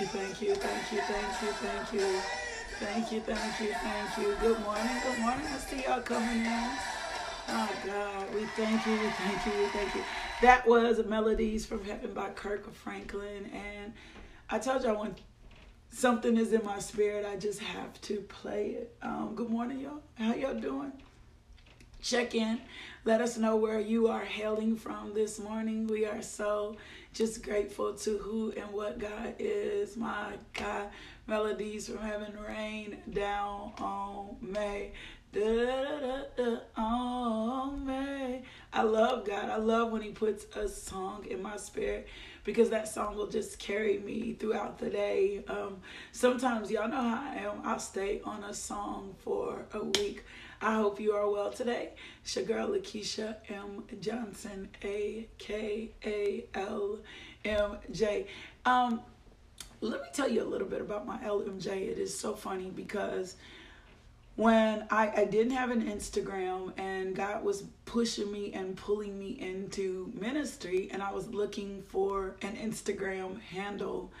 Thank you, thank you, thank you, thank you, thank you. Thank you, thank you, thank you. Good morning, good morning. I see y'all coming in. Oh God, we thank you, we thank you, we thank you. That was Melodies from Heaven by Kirk Franklin. And I told y'all when something is in my spirit, I just have to play it. Um, good morning, y'all. How y'all doing? Check in. Let us know where you are hailing from this morning. We are so just grateful to who and what God is. My God, melodies from heaven rain down on me. Da, da, da, on me. I love God. I love when He puts a song in my spirit because that song will just carry me throughout the day. Um, sometimes, y'all know how I am. I'll stay on a song for a week. I hope you are well today. It's your girl Lakeisha M. Johnson, A K A L M J. Um, let me tell you a little bit about my LMJ. It is so funny because when I, I didn't have an Instagram and God was pushing me and pulling me into ministry, and I was looking for an Instagram handle.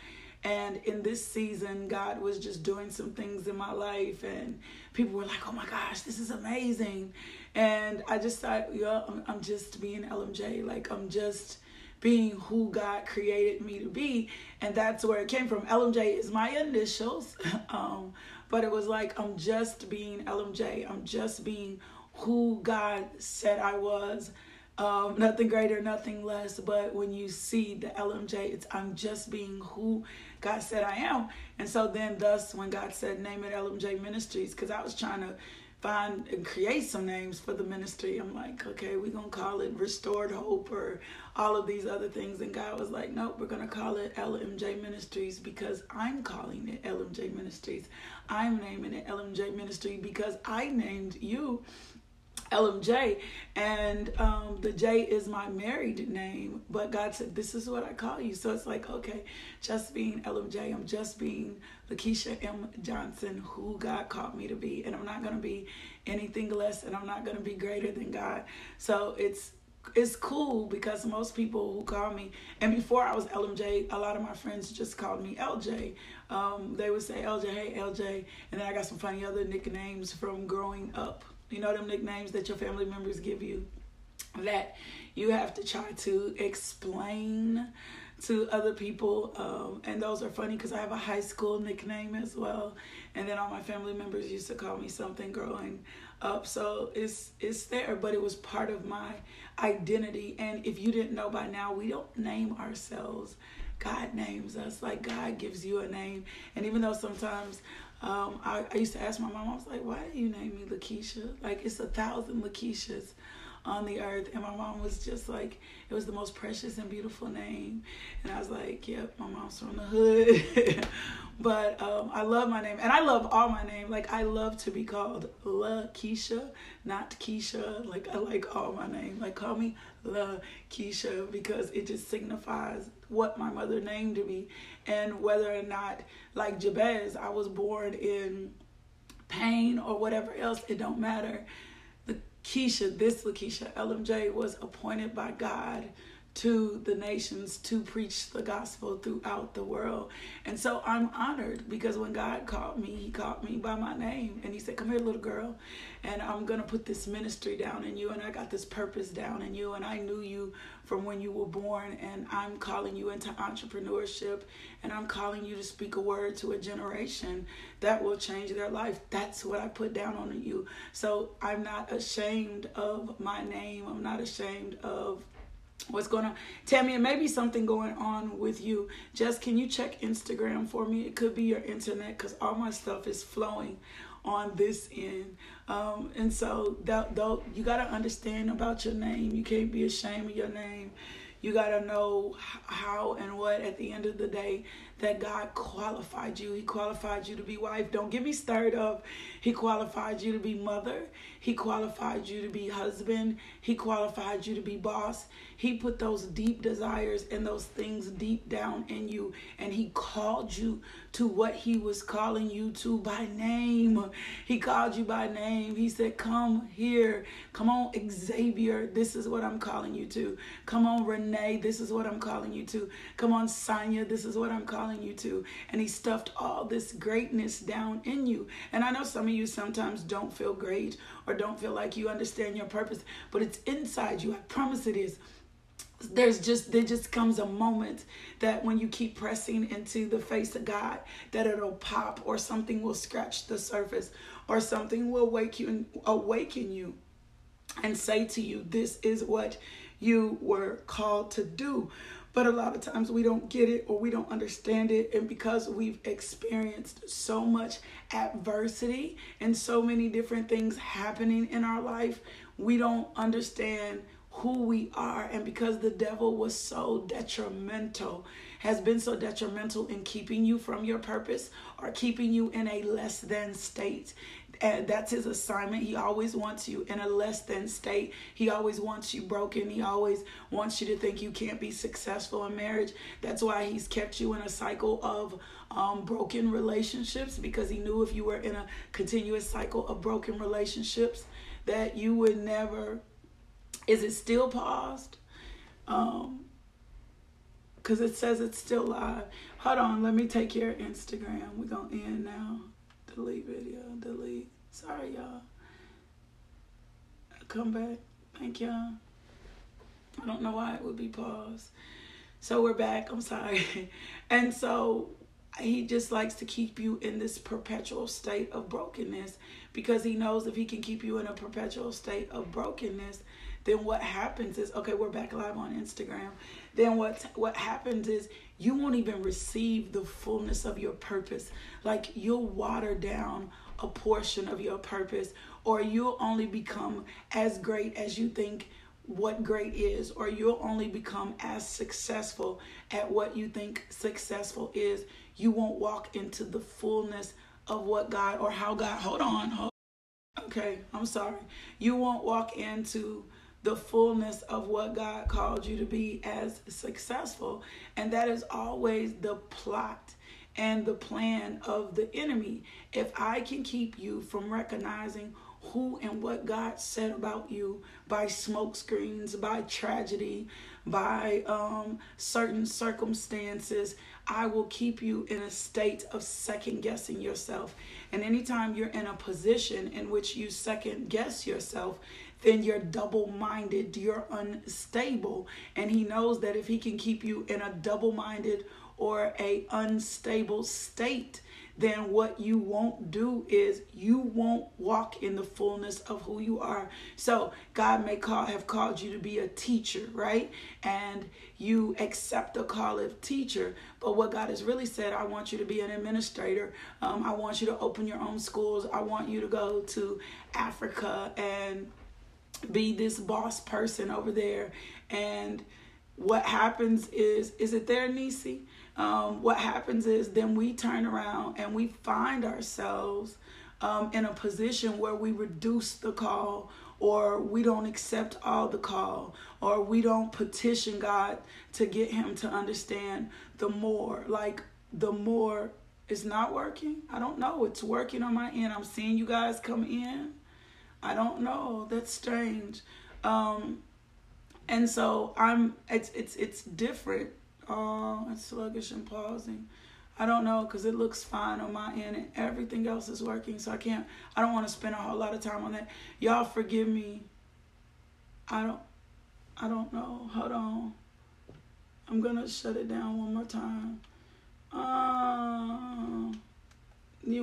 And in this season, God was just doing some things in my life, and people were like, oh my gosh, this is amazing. And I just thought, yeah, I'm, I'm just being LMJ. Like, I'm just being who God created me to be. And that's where it came from. LMJ is my initials. um, but it was like I'm just being LMJ. I'm just being who God said I was. Um, nothing greater, nothing less. But when you see the LMJ, it's I'm just being who God said I am. And so then, thus, when God said name it LMJ Ministries, because I was trying to find and create some names for the ministry. I'm like, okay, we're gonna call it Restored Hope or all of these other things. And God was like, nope, we're gonna call it LMJ Ministries because I'm calling it LMJ Ministries. I'm naming it LMJ Ministry because I named you LMJ, and um, the J is my married name. But God said, This is what I call you. So it's like, okay, just being LMJ, I'm just being Lakeisha M. Johnson, who God called me to be. And I'm not going to be anything less, and I'm not going to be greater than God. So it's it's cool because most people who call me, and before I was LMJ, a lot of my friends just called me LJ. Um, they would say LJ, hey LJ, and then I got some funny other nicknames from growing up you know them nicknames that your family members give you? That you have to try to explain to other people um, and those are funny because i have a high school nickname as well and then all my family members used to call me something growing up. So it's it's there but it was part of my identity and if you didn't know by now we don't name ourselves. God names us like god gives you a name and even though sometimes um, I, I, used to ask my mom, I was like, why do you name me Lakeisha? Like, it's a thousand Lakeishas on the earth. And my mom was just like, it was the most precious and beautiful name. And I was like, yep, my mom's from the hood. but um, I love my name. And I love all my name. Like, I love to be called La Keisha, not Keisha. Like, I like all my name. Like, call me La Keisha because it just signifies what my mother named me and whether or not like Jabez I was born in pain or whatever else it don't matter Lakeisha this Lakeisha LMJ was appointed by God to the nations to preach the gospel throughout the world. And so I'm honored because when God called me, He called me by my name and He said, Come here, little girl, and I'm going to put this ministry down in you, and I got this purpose down in you, and I knew you from when you were born, and I'm calling you into entrepreneurship, and I'm calling you to speak a word to a generation that will change their life. That's what I put down on you. So I'm not ashamed of my name, I'm not ashamed of what's going on tammy it may be something going on with you just can you check instagram for me it could be your internet because all my stuff is flowing on this end um, and so that though you got to understand about your name. You can't be ashamed of your name. You got to know how and what at the end of the day that God qualified you. He qualified you to be wife. Don't get me stirred up. He qualified you to be mother. He qualified you to be husband. He qualified you to be boss. He put those deep desires and those things deep down in you. And He called you to what He was calling you to by name. He called you by name. He said, Come here. Come on, Xavier. This is what I'm calling you to. Come on, Renee. This is what I'm calling you to. Come on, Sonia. This is what I'm calling you to. And He stuffed all this greatness down in you. And I know some of you sometimes don't feel great or don't feel like you understand your purpose, but it's inside you. I promise it is there's just there just comes a moment that when you keep pressing into the face of God that it'll pop or something will scratch the surface or something will wake you and awaken you and say to you this is what you were called to do but a lot of times we don't get it or we don't understand it. And because we've experienced so much adversity and so many different things happening in our life we don't understand who we are. And because the devil was so detrimental has been so detrimental in keeping you from your purpose or keeping you in a less than state and that's his assignment he always wants you in a less than state he always wants you broken he always wants you to think you can't be successful in marriage that's why he's kept you in a cycle of um, broken relationships because he knew if you were in a continuous cycle of broken relationships that you would never is it still paused? Um, because it says it's still live. Hold on, let me take your Instagram. We're gonna end now. Delete video, delete. Sorry, y'all. Come back. Thank y'all. I don't know why it would be paused. So we're back. I'm sorry. And so he just likes to keep you in this perpetual state of brokenness because he knows if he can keep you in a perpetual state of brokenness, then what happens is okay we're back live on instagram then what what happens is you won't even receive the fullness of your purpose. Like you'll water down a portion of your purpose or you'll only become as great as you think what great is or you'll only become as successful at what you think successful is. You won't walk into the fullness of what god or how god hold on hold okay i'm sorry. You won't walk into the fullness of what God called you to be as successful. And that is always the plot and the plan of the enemy. If I can keep you from recognizing who and what God said about you by smoke screens, by tragedy, by um, certain circumstances, I will keep you in a state of second guessing yourself. And anytime you're in a position in which you second guess yourself, then you're double minded, you're unstable. And he knows that if he can keep you in a double minded or a unstable state, then what you won't do is you won't walk in the fullness of who you are. So God may call have called you to be a teacher, right? And you accept the call of teacher. But what God has really said, I want you to be an administrator. Um, I want you to open your own schools. I want you to go to Africa and be this boss person over there. And what happens is is it there nisi? Um, what happens is then we turn around and we find ourselves um, in a position where we reduce the call or we don't accept all the call or we don't petition god to get him to understand the more. Like the more is not working. I don't know. It's working on my end. I'm seeing you guys come in I don't know. That's strange. Um, and so I'm. It's it's it's different. Oh, it's sluggish and pausing. I don't know because it looks fine on my end and everything else is working. So I can't. I don't want to spend a whole lot of time on that. Y'all forgive me. I don't. I don't know. Hold on. I'm gonna shut it down one more time. Uh,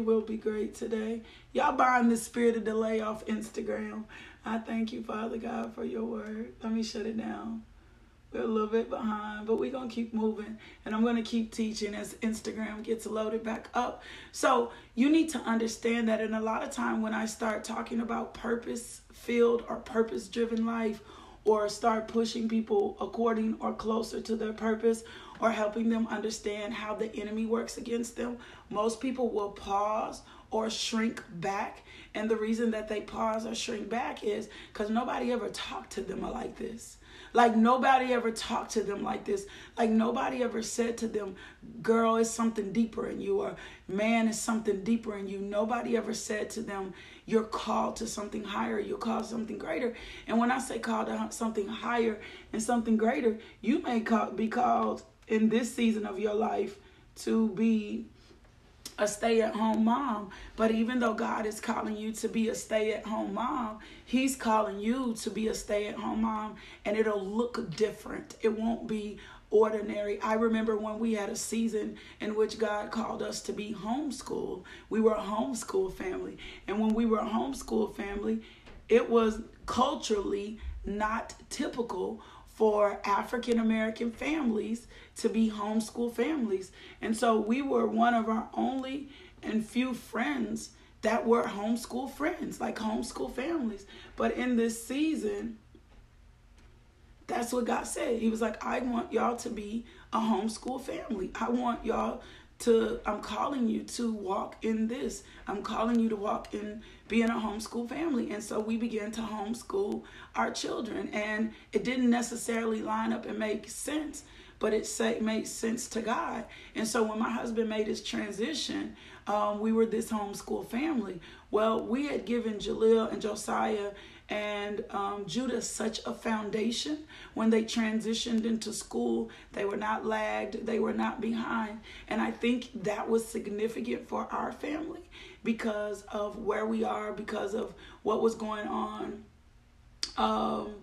will be great today. Y'all bind the spirit of delay off Instagram. I thank you, Father God, for your word. Let me shut it down. We're a little bit behind, but we're going to keep moving. And I'm going to keep teaching as Instagram gets loaded back up. So you need to understand that in a lot of time when I start talking about purpose filled or purpose driven life or start pushing people according or closer to their purpose or helping them understand how the enemy works against them, most people will pause or shrink back. And the reason that they pause or shrink back is because nobody ever talked to them like this. Like nobody ever talked to them like this. Like nobody ever said to them, girl, is something deeper in you, or man, is something deeper in you. Nobody ever said to them, you're called to something higher, you're called something greater. And when I say called to something higher and something greater, you may call, be called in this season of your life to be a stay at home mom. But even though God is calling you to be a stay at home mom, He's calling you to be a stay at home mom, and it'll look different. It won't be ordinary. I remember when we had a season in which God called us to be homeschool. We were a homeschool family. And when we were a homeschool family, it was culturally not typical for African American families to be homeschool families. And so we were one of our only and few friends that were homeschool friends, like homeschool families. But in this season, that's what God said. He was like, I want y'all to be a homeschool family. I want y'all to, I'm calling you to walk in this. I'm calling you to walk in being a homeschool family. And so we began to homeschool our children. And it didn't necessarily line up and make sense, but it say, made sense to God. And so when my husband made his transition, um, we were this homeschool family. Well, we had given Jaleel and Josiah and um, Judah such a foundation when they transitioned into school. They were not lagged, they were not behind. And I think that was significant for our family because of where we are, because of what was going on. Um,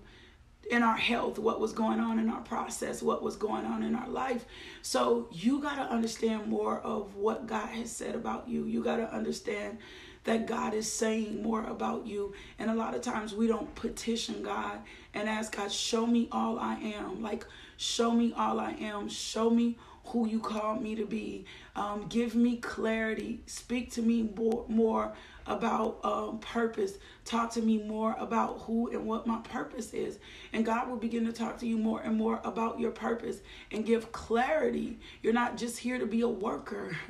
in our health, what was going on in our process, what was going on in our life. So you got to understand more of what God has said about you. You got to understand that God is saying more about you. And a lot of times we don't petition God and ask God, show me all I am. Like, show me all I am. Show me who you called me to be. Um, give me clarity. Speak to me more, more about um, purpose. Talk to me more about who and what my purpose is. And God will begin to talk to you more and more about your purpose and give clarity. You're not just here to be a worker.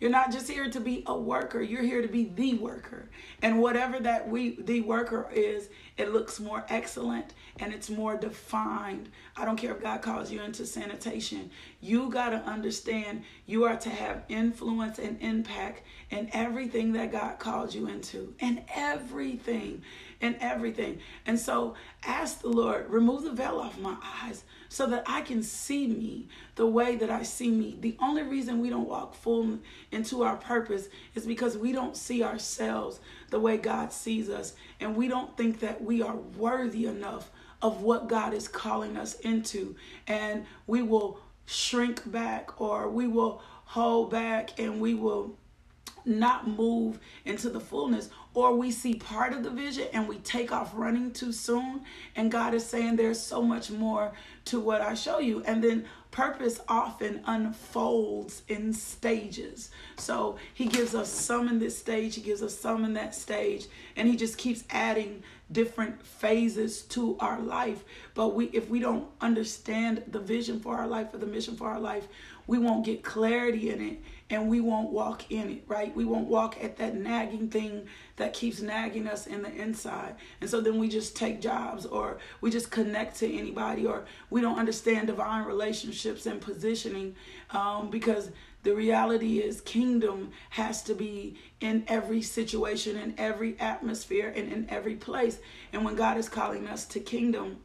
You're not just here to be a worker, you're here to be the worker. And whatever that we the worker is, it looks more excellent and it's more defined. I don't care if God calls you into sanitation. You got to understand you are to have influence and impact in everything that God calls you into. And everything. And everything. And so ask the Lord, remove the veil off my eyes so that I can see me the way that I see me. The only reason we don't walk full into our purpose is because we don't see ourselves the way God sees us, and we don't think that we are worthy enough of what God is calling us into. And we will shrink back or we will hold back and we will not move into the fullness or we see part of the vision and we take off running too soon and God is saying there's so much more to what I show you. And then purpose often unfolds in stages. So he gives us some in this stage he gives us some in that stage and he just keeps adding different phases to our life. But we if we don't understand the vision for our life or the mission for our life we won't get clarity in it and we won't walk in it, right? We won't walk at that nagging thing that keeps nagging us in the inside. And so then we just take jobs or we just connect to anybody or we don't understand divine relationships and positioning um, because the reality is kingdom has to be in every situation, in every atmosphere, and in every place. And when God is calling us to kingdom,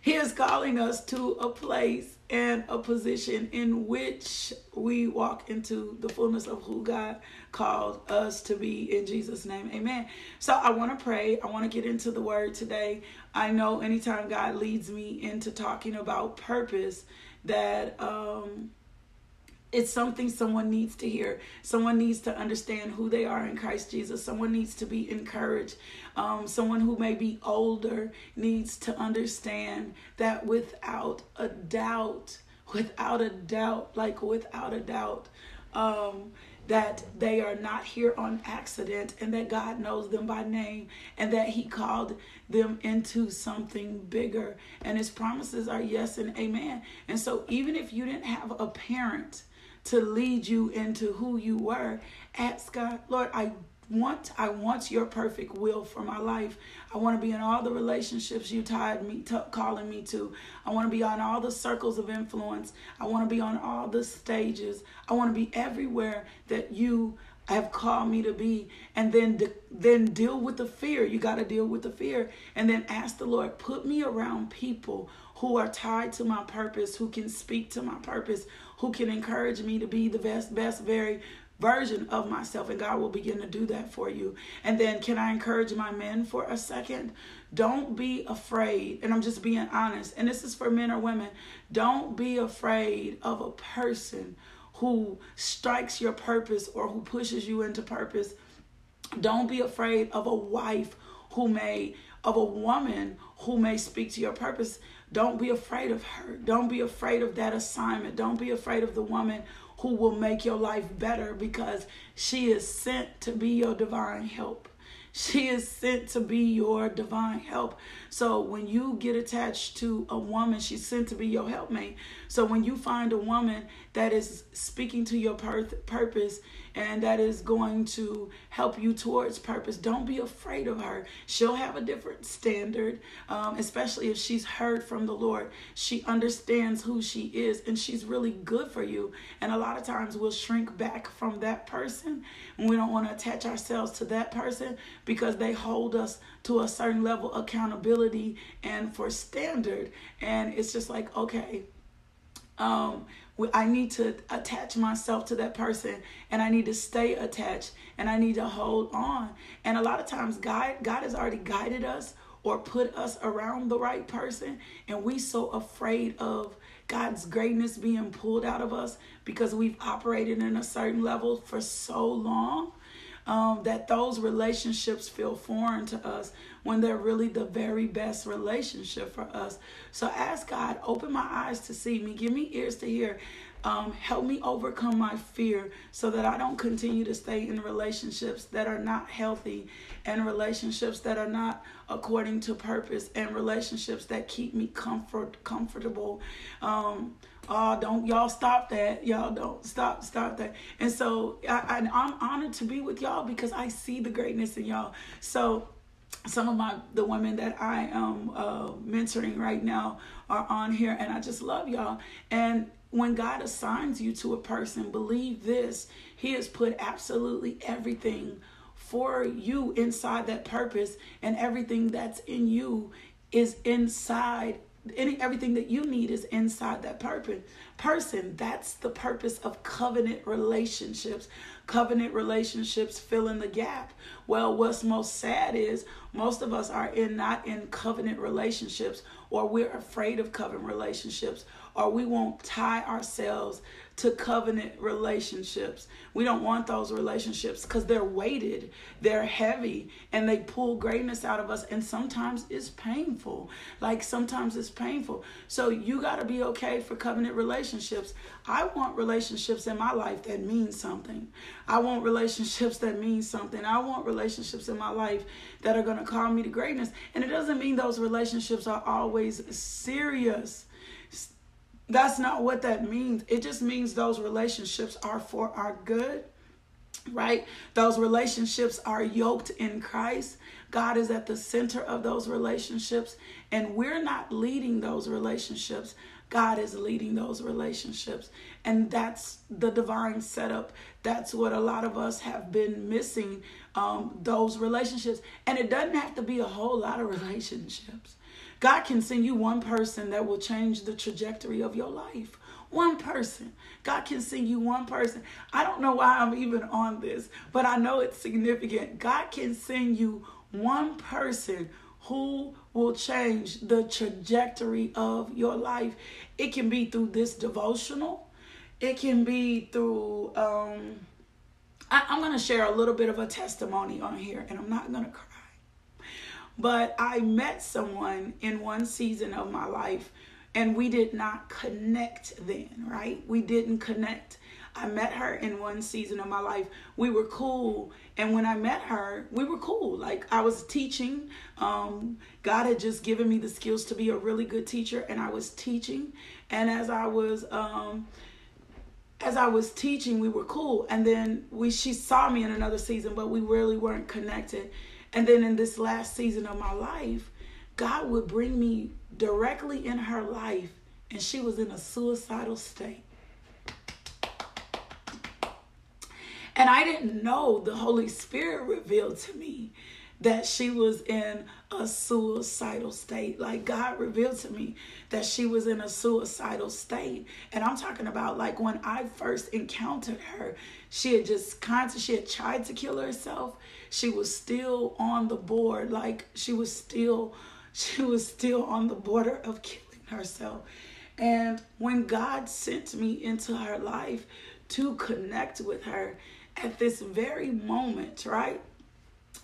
he is calling us to a place and a position in which we walk into the fullness of who God called us to be in Jesus' name. Amen. So I want to pray. I want to get into the word today. I know anytime God leads me into talking about purpose, that um it's something someone needs to hear. Someone needs to understand who they are in Christ Jesus. Someone needs to be encouraged. Um, someone who may be older needs to understand that without a doubt, without a doubt, like without a doubt, um, that they are not here on accident and that God knows them by name and that He called them into something bigger. And His promises are yes and amen. And so, even if you didn't have a parent to lead you into who you were, ask God, Lord, I want I want your perfect will for my life. I want to be in all the relationships you tied me to, calling me to. I want to be on all the circles of influence. I want to be on all the stages. I want to be everywhere that you have called me to be and then then deal with the fear you got to deal with the fear and then ask the lord put me around people who are tied to my purpose who can speak to my purpose who can encourage me to be the best best very version of myself, and God will begin to do that for you. And then, can I encourage my men for a second? Don't be afraid, and I'm just being honest, and this is for men or women. Don't be afraid of a person who strikes your purpose or who pushes you into purpose. Don't be afraid of a wife who may, of a woman who may speak to your purpose. Don't be afraid of her. Don't be afraid of that assignment. Don't be afraid of the woman who will make your life better because she is sent to be your divine help. She is sent to be your divine help. So when you get attached to a woman, she's sent to be your helpmate. So when you find a woman that is speaking to your pur- purpose and that is going to help you towards purpose. Don't be afraid of her. She'll have a different standard, um, especially if she's heard from the Lord. She understands who she is and she's really good for you. And a lot of times we'll shrink back from that person and we don't want to attach ourselves to that person because they hold us to a certain level of accountability and for standard. And it's just like, okay, um, I need to attach myself to that person and I need to stay attached and I need to hold on. And a lot of times God God has already guided us or put us around the right person and we so afraid of God's greatness being pulled out of us because we've operated in a certain level for so long um, that those relationships feel foreign to us when they're really the very best relationship for us. So ask God, open my eyes to see me, give me ears to hear. Um, help me overcome my fear so that I don't continue to stay in relationships that are not healthy and relationships that are not according to purpose and relationships that keep me comfort comfortable. Um, oh, don't y'all stop that. Y'all don't stop, stop that. And so I, I'm honored to be with y'all because I see the greatness in y'all. So some of my the women that I am uh, mentoring right now are on here, and I just love y'all. And when God assigns you to a person, believe this: He has put absolutely everything for you inside that purpose, and everything that's in you is inside any everything that you need is inside that purpose person. That's the purpose of covenant relationships covenant relationships fill in the gap. Well what's most sad is most of us are in not in covenant relationships or we're afraid of covenant relationships or we won't tie ourselves to covenant relationships. We don't want those relationships because they're weighted, they're heavy, and they pull greatness out of us. And sometimes it's painful. Like sometimes it's painful. So you got to be okay for covenant relationships. I want relationships in my life that mean something. I want relationships that mean something. I want relationships in my life that are going to call me to greatness. And it doesn't mean those relationships are always serious. That's not what that means. It just means those relationships are for our good, right? Those relationships are yoked in Christ. God is at the center of those relationships, and we're not leading those relationships. God is leading those relationships. And that's the divine setup. That's what a lot of us have been missing um, those relationships. And it doesn't have to be a whole lot of relationships. God can send you one person that will change the trajectory of your life. One person. God can send you one person. I don't know why I'm even on this, but I know it's significant. God can send you one person who will change the trajectory of your life. It can be through this devotional, it can be through, um, I, I'm going to share a little bit of a testimony on here, and I'm not going to cry. But I met someone in one season of my life and we did not connect then, right? We didn't connect. I met her in one season of my life. We were cool. And when I met her, we were cool. Like I was teaching. Um, God had just given me the skills to be a really good teacher, and I was teaching. And as I was um, as I was teaching, we were cool. And then we she saw me in another season, but we really weren't connected. And then in this last season of my life, God would bring me directly in her life, and she was in a suicidal state. And I didn't know the Holy Spirit revealed to me that she was in a suicidal state. Like God revealed to me that she was in a suicidal state. And I'm talking about like when I first encountered her, she had just kind of, she had tried to kill herself. She was still on the board. Like she was still, she was still on the border of killing herself. And when God sent me into her life to connect with her at this very moment, right?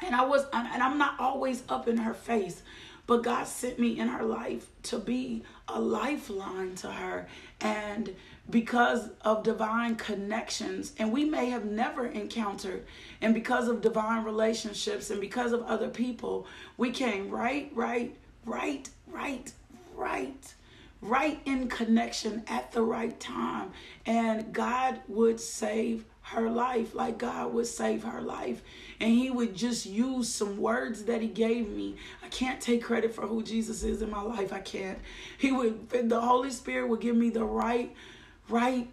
and I was and I'm not always up in her face but God sent me in her life to be a lifeline to her. And because of divine connections and we may have never encountered and because of divine relationships and because of other people we came right right right right right right in connection at the right time. And God would save her life like God would save her life. And he would just use some words that he gave me. I can't take credit for who Jesus is in my life. I can't. He would the Holy Spirit would give me the right right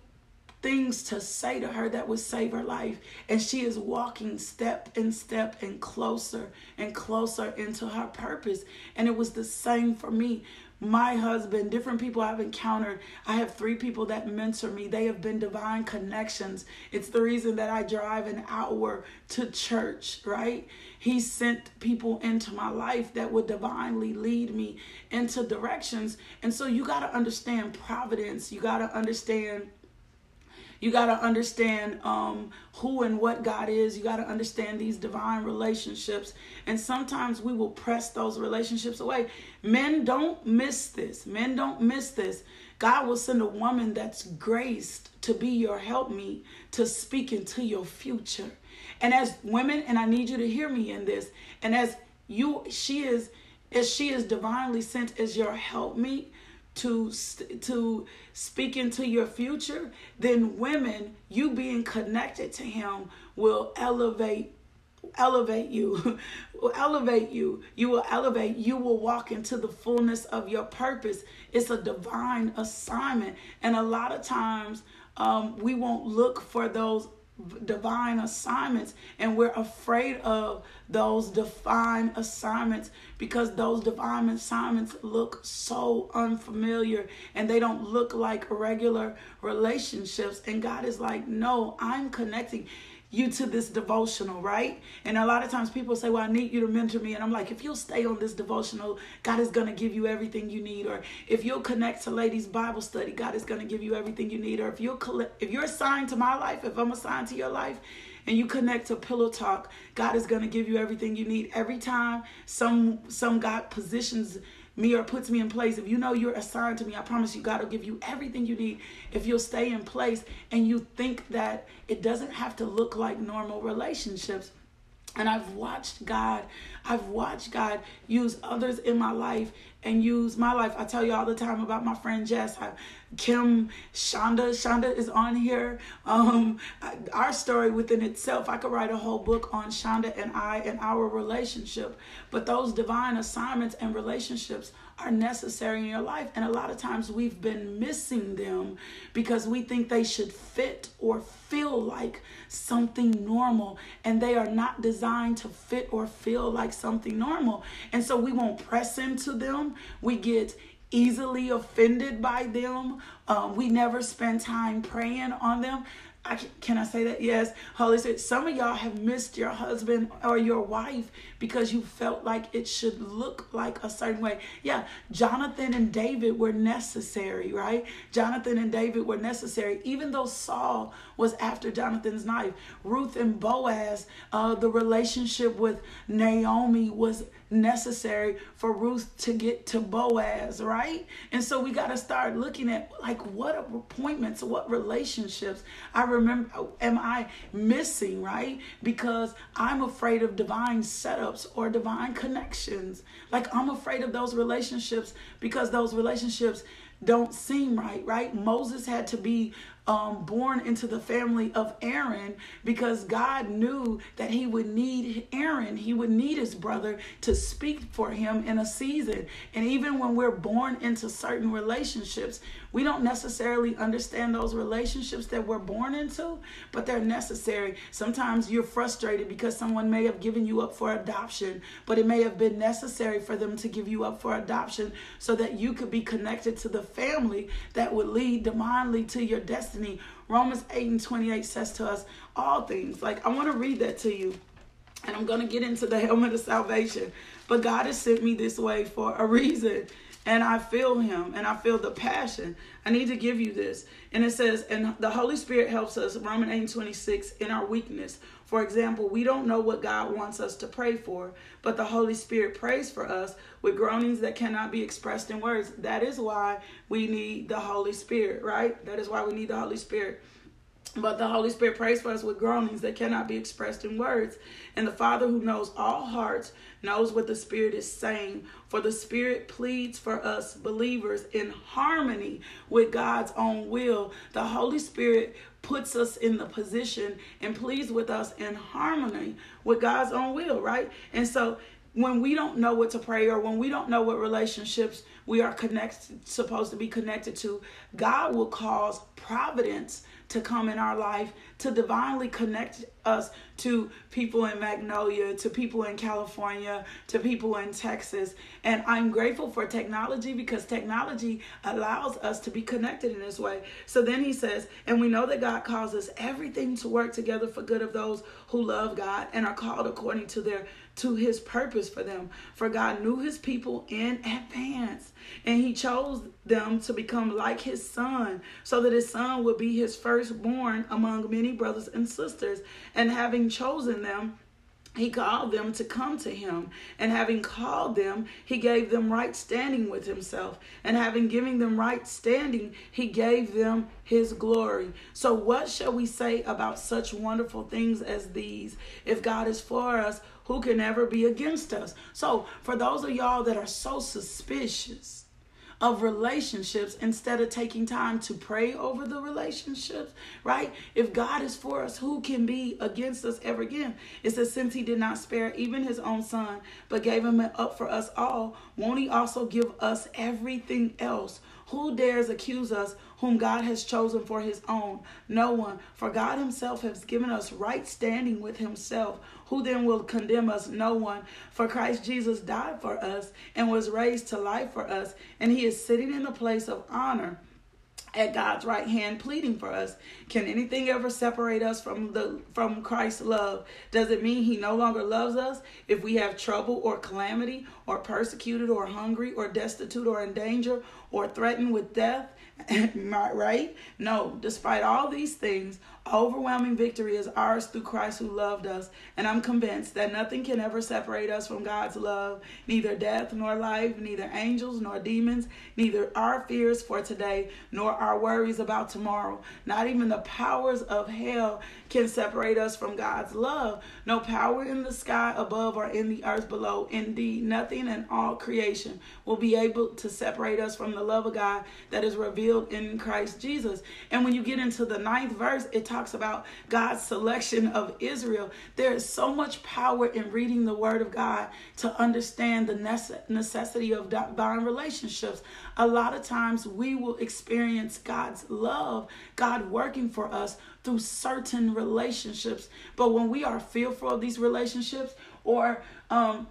things to say to her that would save her life. And she is walking step and step and closer and closer into her purpose. And it was the same for me my husband, different people I've encountered. I have three people that mentor me. They have been divine connections. It's the reason that I drive an hour to church, right? He sent people into my life that would divinely lead me into directions. And so you got to understand providence. You got to understand you got to understand um, who and what God is. You got to understand these divine relationships. And sometimes we will press those relationships away. Men don't miss this. Men don't miss this. God will send a woman that's graced to be your helpmeet to speak into your future. And as women, and I need you to hear me in this, and as you, she is, as she is divinely sent as your helpmeet, to to speak into your future, then women, you being connected to him will elevate elevate you will elevate you. You will elevate you will walk into the fullness of your purpose. It's a divine assignment. And a lot of times um, we won't look for those divine assignments and we're afraid of those divine assignments because those divine assignments look so unfamiliar and they don't look like regular relationships. And God is like no I'm connecting you to this devotional, right? And a lot of times people say, Well, I need you to mentor me. And I'm like, If you'll stay on this devotional, God is going to give you everything you need. Or if you'll connect to Ladies Bible Study, God is going to give you everything you need. Or if you'll if you're assigned to my life, if I'm assigned to your life, and you connect to pillow talk god is going to give you everything you need every time some some god positions me or puts me in place, if you know you're assigned to me, I promise you, God will give you everything you need if you'll stay in place and you think that it doesn't have to look like normal relationships. And I've watched God, I've watched God use others in my life and use my life. I tell you all the time about my friend Jess. I, Kim, Shonda. Shonda is on here. Um, our story within itself, I could write a whole book on Shonda and I and our relationship. But those divine assignments and relationships are necessary in your life. And a lot of times we've been missing them because we think they should fit or feel like something normal. And they are not designed to fit or feel like something normal. And so we won't press into them. We get easily offended by them. Um, we never spend time praying on them. I can, I say that? Yes. Holy Spirit, some of y'all have missed your husband or your wife because you felt like it should look like a certain way. Yeah, Jonathan and David were necessary, right? Jonathan and David were necessary, even though Saul was after Jonathan's knife. Ruth and Boaz, uh, the relationship with Naomi was necessary for Ruth to get to Boaz, right? And so we got to start looking at like what appointments, what relationships. I remember am I missing, right? Because I'm afraid of divine setups or divine connections. Like I'm afraid of those relationships because those relationships don't seem right, right? Moses had to be um, born into the family of Aaron because God knew that he would need Aaron, he would need his brother to speak for him in a season. And even when we're born into certain relationships, we don't necessarily understand those relationships that we're born into, but they're necessary. Sometimes you're frustrated because someone may have given you up for adoption, but it may have been necessary for them to give you up for adoption so that you could be connected to the family that would lead divinely to your destiny. Romans 8 and 28 says to us all things. Like, I want to read that to you and I'm going to get into the helmet of salvation. But God has sent me this way for a reason and I feel him and I feel the passion. I need to give you this. And it says, and the Holy Spirit helps us, Romans 8 26, in our weakness. For example, we don't know what God wants us to pray for, but the Holy Spirit prays for us with groanings that cannot be expressed in words. That is why we need the Holy Spirit, right? That is why we need the Holy Spirit. But the Holy Spirit prays for us with groanings that cannot be expressed in words. And the Father who knows all hearts knows what the Spirit is saying. For the Spirit pleads for us believers in harmony with God's own will. The Holy Spirit puts us in the position and pleads with us in harmony with God's own will, right? And so when we don't know what to pray or when we don't know what relationships we are connected supposed to be connected to, God will cause providence to come in our life to divinely connect us to people in Magnolia, to people in California, to people in Texas. And I'm grateful for technology because technology allows us to be connected in this way. So then he says, and we know that God causes everything to work together for good of those who love God and are called according to their to his purpose for them. For God knew his people in advance, and he chose them to become like his son, so that his son would be his firstborn among many brothers and sisters. And having chosen them, he called them to come to him. And having called them, he gave them right standing with himself. And having given them right standing, he gave them his glory. So, what shall we say about such wonderful things as these? If God is for us, who can ever be against us? So, for those of y'all that are so suspicious, of relationships instead of taking time to pray over the relationships, right? If God is for us, who can be against us ever again? It says, since he did not spare even his own son, but gave him up for us all, won't he also give us everything else? Who dares accuse us whom God has chosen for his own? No one. For God himself has given us right standing with himself. Who then will condemn us? No one. For Christ Jesus died for us and was raised to life for us, and he is sitting in the place of honor at God's right hand pleading for us. Can anything ever separate us from the from Christ's love? Does it mean he no longer loves us if we have trouble or calamity or persecuted or hungry or destitute or in danger or threatened with death? right? No, despite all these things, overwhelming victory is ours through Christ who loved us. And I'm convinced that nothing can ever separate us from God's love, neither death nor life, neither angels nor demons, neither our fears for today nor our worries about tomorrow. Not even the powers of hell can separate us from God's love. No power in the sky above or in the earth below. Indeed, nothing in all creation will be able to separate us from the love of God that is revealed in Christ Jesus. And when you get into the ninth verse, it talks about God's selection of Israel. There is so much power in reading the Word of God to understand the necessity of divine relationships. A lot of times we will experience God's love, God working for us through certain relationships. But when we are fearful of these relationships or um,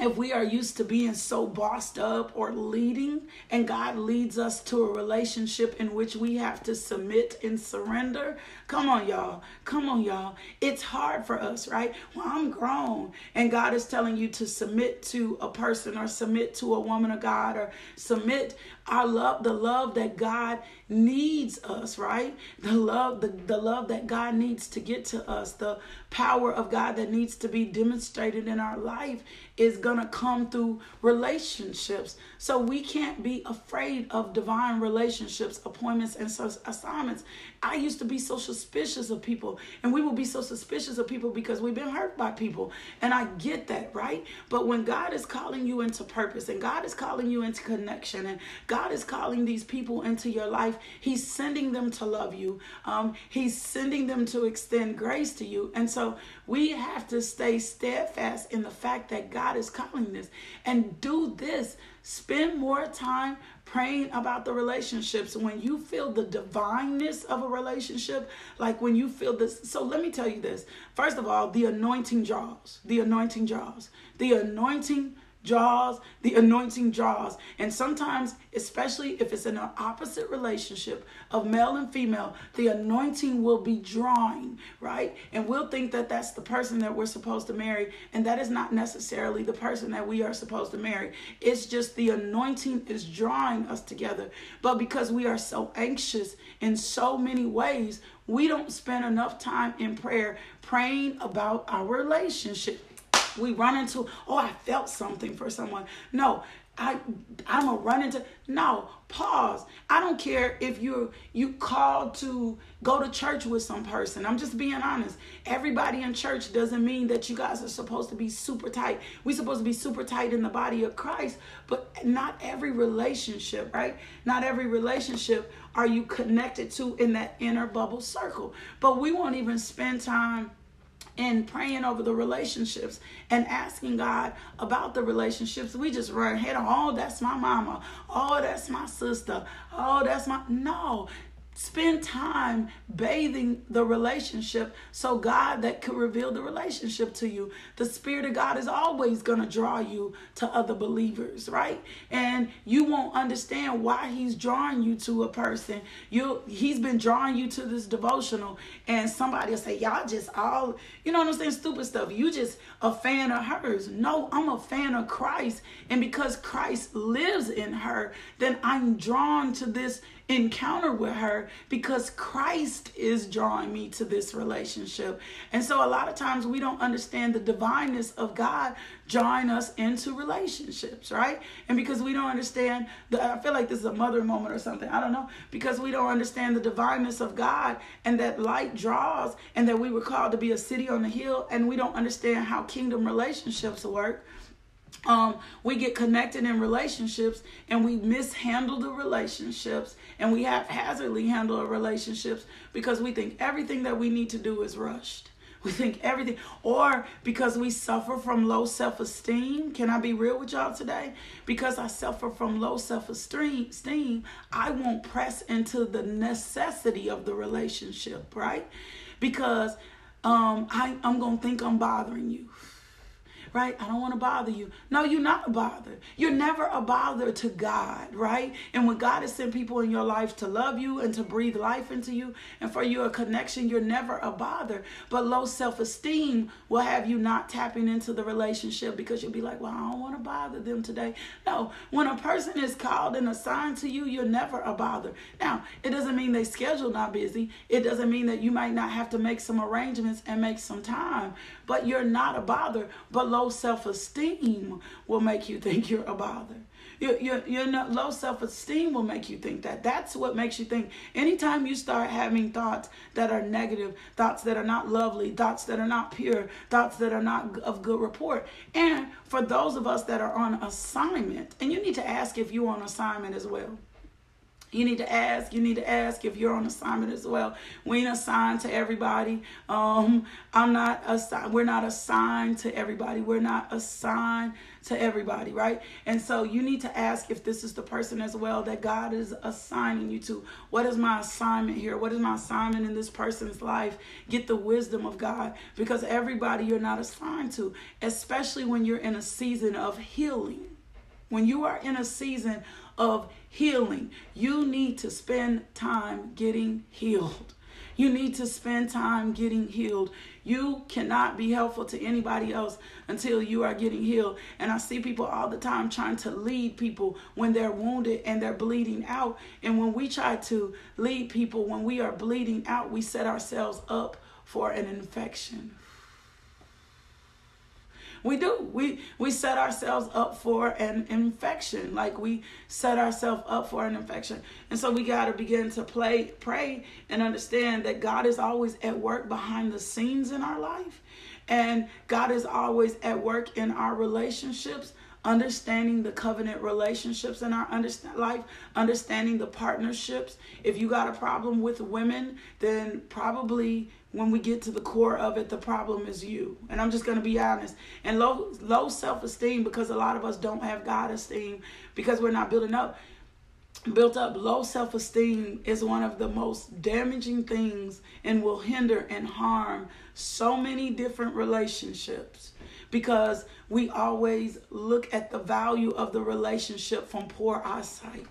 if we are used to being so bossed up or leading, and God leads us to a relationship in which we have to submit and surrender, come on, y'all. Come on, y'all. It's hard for us, right? Well, I'm grown, and God is telling you to submit to a person or submit to a woman of God or submit our love, the love that God needs us, right? The love, the, the love that God needs to get to us, the power of God that needs to be demonstrated in our life is to come through relationships. So we can't be afraid of divine relationships, appointments, and assignments. I used to be so suspicious of people, and we will be so suspicious of people because we've been hurt by people. And I get that, right? But when God is calling you into purpose, and God is calling you into connection, and God is calling these people into your life, He's sending them to love you. Um, he's sending them to extend grace to you. And so we have to stay steadfast in the fact that God is calling this and do this. Spend more time praying about the relationships when you feel the divineness of a relationship like when you feel this so let me tell you this. First of all the anointing draws the anointing draws the anointing draws, the anointing jaws. And sometimes, especially if it's in an opposite relationship of male and female, the anointing will be drawing, right? And we'll think that that's the person that we're supposed to marry. And that is not necessarily the person that we are supposed to marry. It's just the anointing is drawing us together. But because we are so anxious in so many ways, we don't spend enough time in prayer praying about our relationship we run into, oh, I felt something for someone. No, I I'm gonna run into no pause. I don't care if you're you called to go to church with some person. I'm just being honest. Everybody in church doesn't mean that you guys are supposed to be super tight. We're supposed to be super tight in the body of Christ, but not every relationship, right? Not every relationship are you connected to in that inner bubble circle. But we won't even spend time and praying over the relationships and asking God about the relationships, we just run head on. Oh, that's my mama. Oh, that's my sister. Oh, that's my. No, Spend time bathing the relationship so God that could reveal the relationship to you. The Spirit of God is always going to draw you to other believers, right? And you won't understand why He's drawing you to a person. You He's been drawing you to this devotional, and somebody will say, Y'all just all, you know what I'm saying, stupid stuff. You just a fan of hers. No, I'm a fan of Christ. And because Christ lives in her, then I'm drawn to this encounter with her because Christ is drawing me to this relationship. And so a lot of times we don't understand the divineness of God drawing us into relationships, right? And because we don't understand the I feel like this is a mother moment or something. I don't know. Because we don't understand the divineness of God and that light draws and that we were called to be a city on the hill and we don't understand how kingdom relationships work um, we get connected in relationships and we mishandle the relationships and we haphazardly handle our relationships because we think everything that we need to do is rushed. We think everything, or because we suffer from low self esteem. Can I be real with y'all today? Because I suffer from low self esteem, I won't press into the necessity of the relationship, right? Because um, I, I'm going to think I'm bothering you right? I don't want to bother you. No, you're not a bother. You're never a bother to God, right? And when God has sent people in your life to love you and to breathe life into you and for you a connection, you're never a bother. But low self esteem will have you not tapping into the relationship because you'll be like, well, I don't want to bother them today. No, when a person is called and assigned to you, you're never a bother. Now, it doesn't mean they schedule not busy. It doesn't mean that you might not have to make some arrangements and make some time, but you're not a bother. But low self esteem will make you think you're a bother. Your, your, your low self esteem will make you think that. That's what makes you think. Anytime you start having thoughts that are negative, thoughts that are not lovely, thoughts that are not pure, thoughts that are not of good report. And for those of us that are on assignment, and you need to ask if you're on assignment as well. You need to ask. You need to ask if you're on assignment as well. We ain't assigned to everybody. Um, I'm not assigned. We're not assigned to everybody. We're not assigned to everybody, right? And so you need to ask if this is the person as well that God is assigning you to. What is my assignment here? What is my assignment in this person's life? Get the wisdom of God because everybody you're not assigned to, especially when you're in a season of healing. When you are in a season of healing. You need to spend time getting healed. You need to spend time getting healed. You cannot be helpful to anybody else until you are getting healed. And I see people all the time trying to lead people when they're wounded and they're bleeding out. And when we try to lead people when we are bleeding out, we set ourselves up for an infection. We do. We we set ourselves up for an infection. Like we set ourselves up for an infection. And so we got to begin to play pray and understand that God is always at work behind the scenes in our life. And God is always at work in our relationships understanding the covenant relationships in our understand life, understanding the partnerships. If you got a problem with women, then probably when we get to the core of it, the problem is you. And I'm just going to be honest. And low low self-esteem because a lot of us don't have God esteem because we're not building up built up low self-esteem is one of the most damaging things and will hinder and harm so many different relationships because we always look at the value of the relationship from poor eyesight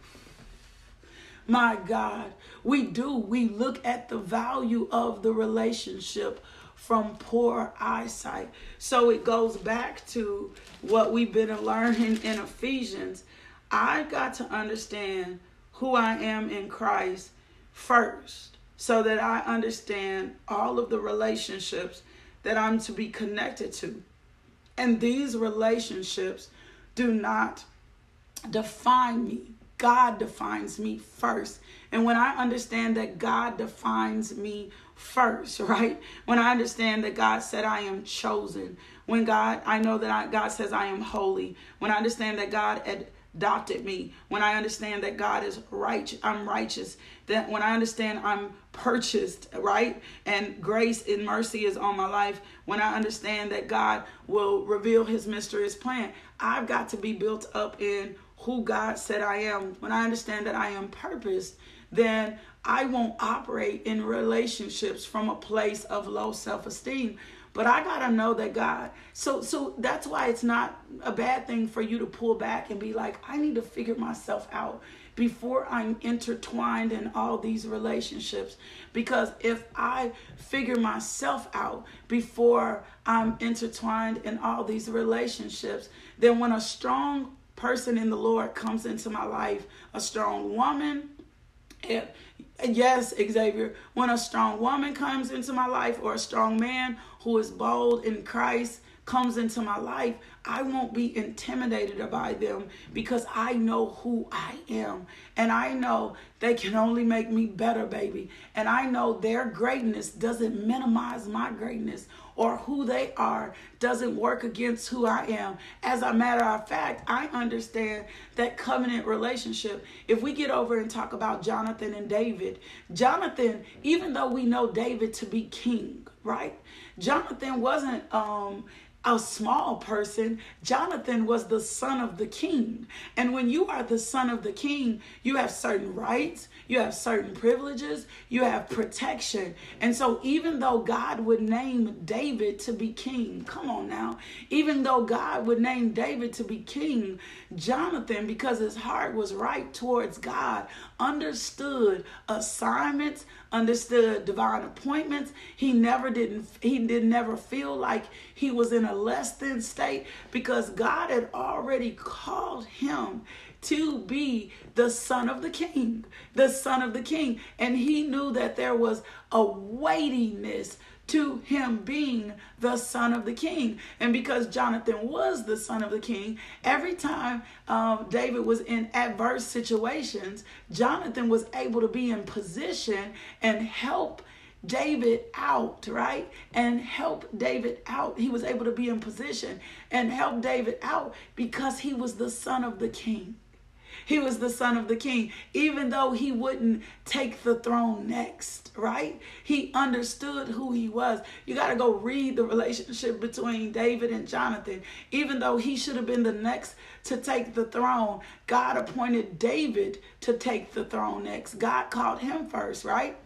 my God, we do. We look at the value of the relationship from poor eyesight. So it goes back to what we've been learning in Ephesians. I got to understand who I am in Christ first so that I understand all of the relationships that I'm to be connected to. And these relationships do not define me. God defines me first. And when I understand that God defines me first, right? When I understand that God said I am chosen, when God, I know that I, God says I am holy, when I understand that God adopted me, when I understand that God is right, I'm righteous, that when I understand I'm purchased, right? And grace and mercy is on my life, when I understand that God will reveal his mysterious plan, I've got to be built up in who God said I am, when I understand that I am purposed, then I won't operate in relationships from a place of low self-esteem. But I gotta know that God. So so that's why it's not a bad thing for you to pull back and be like, I need to figure myself out before I'm intertwined in all these relationships. Because if I figure myself out before I'm intertwined in all these relationships, then when a strong person in the Lord comes into my life, a strong woman, eh, yes, Xavier, when a strong woman comes into my life or a strong man who is bold in Christ comes into my life, I won't be intimidated by them because I know who I am. And I know they can only make me better, baby. And I know their greatness doesn't minimize my greatness or who they are doesn't work against who I am. As a matter of fact, I understand that covenant relationship. If we get over and talk about Jonathan and David, Jonathan, even though we know David to be king, right? Jonathan wasn't um a small person. Jonathan was the son of the king. And when you are the son of the king, you have certain rights, you have certain privileges, you have protection. And so, even though God would name David to be king, come on now, even though God would name David to be king, Jonathan, because his heart was right towards God, understood assignments, understood divine appointments. He never didn't he did never feel like he was in a less than state because God had already called him to be the son of the king, the son of the king. And he knew that there was a weightiness to him being the son of the king. And because Jonathan was the son of the king, every time um, David was in adverse situations, Jonathan was able to be in position and help David out, right? And help David out. He was able to be in position and help David out because he was the son of the king. He was the son of the king, even though he wouldn't take the throne next, right? He understood who he was. You got to go read the relationship between David and Jonathan. Even though he should have been the next to take the throne, God appointed David to take the throne next. God called him first, right?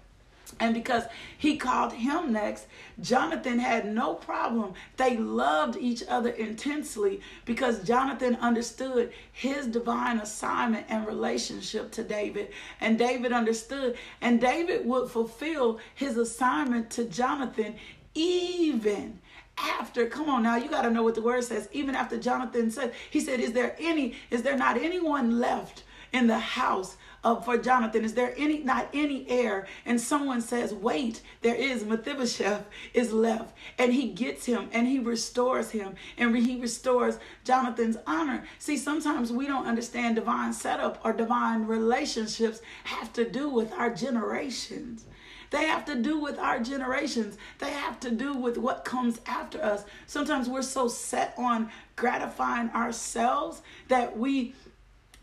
And because he called him next, Jonathan had no problem. They loved each other intensely because Jonathan understood his divine assignment and relationship to David. And David understood. And David would fulfill his assignment to Jonathan even after come on now you got to know what the word says even after jonathan said he said is there any is there not anyone left in the house uh, for Jonathan? Is there any not any heir? And someone says, Wait, there is. Mephibosheth is left. And he gets him and he restores him and he restores Jonathan's honor. See, sometimes we don't understand divine setup or divine relationships have to do with our generations. They have to do with our generations. They have to do with what comes after us. Sometimes we're so set on gratifying ourselves that we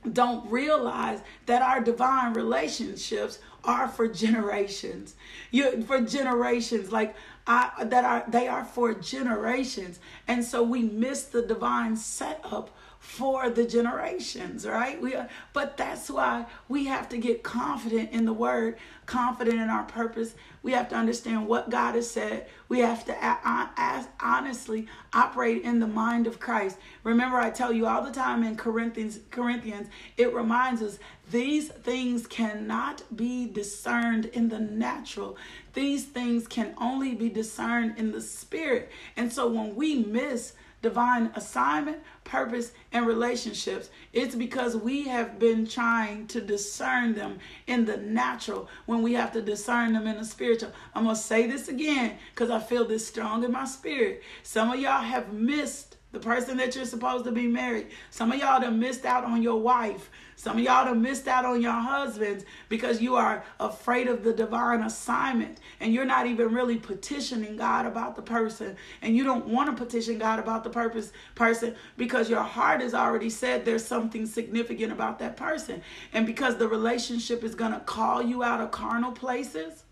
don't realize that our divine relationships are for generations. You for generations like I that are they are for generations. And so we miss the divine setup for the generations, right? We are, but that's why we have to get confident in the word, confident in our purpose. We have to understand what God has said. We have to ask, honestly operate in the mind of Christ. Remember, I tell you all the time in Corinthians, Corinthians, it reminds us these things cannot be discerned in the natural. These things can only be discerned in the spirit. And so when we miss divine assignment, purpose, and relationships. It's because we have been trying to discern them in the natural when we have to discern them in the spiritual. I'm going to say this again because I feel this strong in my spirit. Some of y'all have missed the person that you're supposed to be married. Some of y'all have missed out on your wife. Some of y'all have missed out on your husbands because you are afraid of the divine assignment. And you're not even really petitioning God about the person. And you don't want to petition God about the purpose person because your heart has already said there's something significant about that person. And because the relationship is going to call you out of carnal places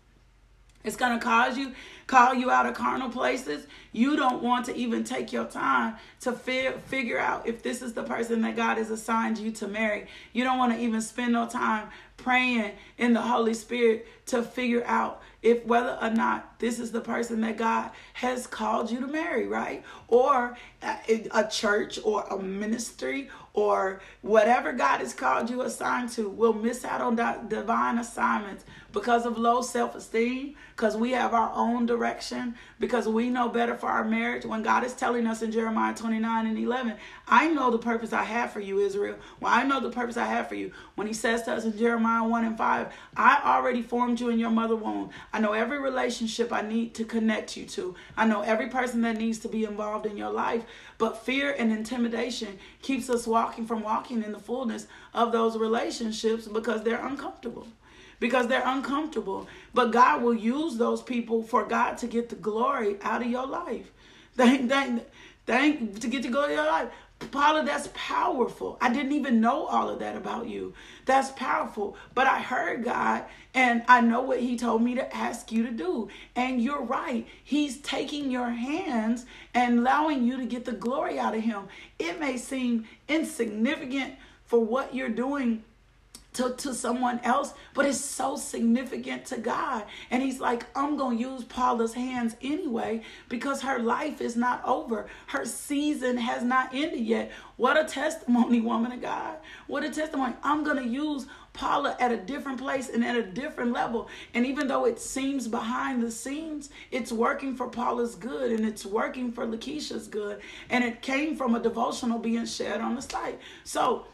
it's going to cause you call you out of carnal places. You don't want to even take your time to fi- figure out if this is the person that God has assigned you to marry. You don't want to even spend no time praying in the Holy Spirit to figure out if whether or not this is the person that God has called you to marry, right? Or uh, a, a church or a ministry or whatever God has called you assigned to will miss out on that divine assignments because of low self esteem, because we have our own direction, because we know better for our marriage. When God is telling us in Jeremiah 29 and 11, I know the purpose I have for you, Israel. Well, I know the purpose I have for you. When He says to us in Jeremiah 1 and 5, I already formed you in your mother womb. I know every relationship I need to connect you to, I know every person that needs to be involved in your life. But fear and intimidation keeps us walking from walking in the fullness of those relationships because they're uncomfortable because they're uncomfortable. But God will use those people for God to get the glory out of your life. Thank, thank, thank to get to go to your life. Paula, that's powerful. I didn't even know all of that about you. That's powerful. But I heard God and I know what He told me to ask you to do. And you're right. He's taking your hands and allowing you to get the glory out of Him. It may seem insignificant for what you're doing to, to someone else, but it's so significant to God. And He's like, I'm going to use Paula's hands anyway because her life is not over. Her season has not ended yet. What a testimony, woman of God. What a testimony. I'm going to use Paula at a different place and at a different level. And even though it seems behind the scenes, it's working for Paula's good and it's working for Lakeisha's good. And it came from a devotional being shared on the site. So,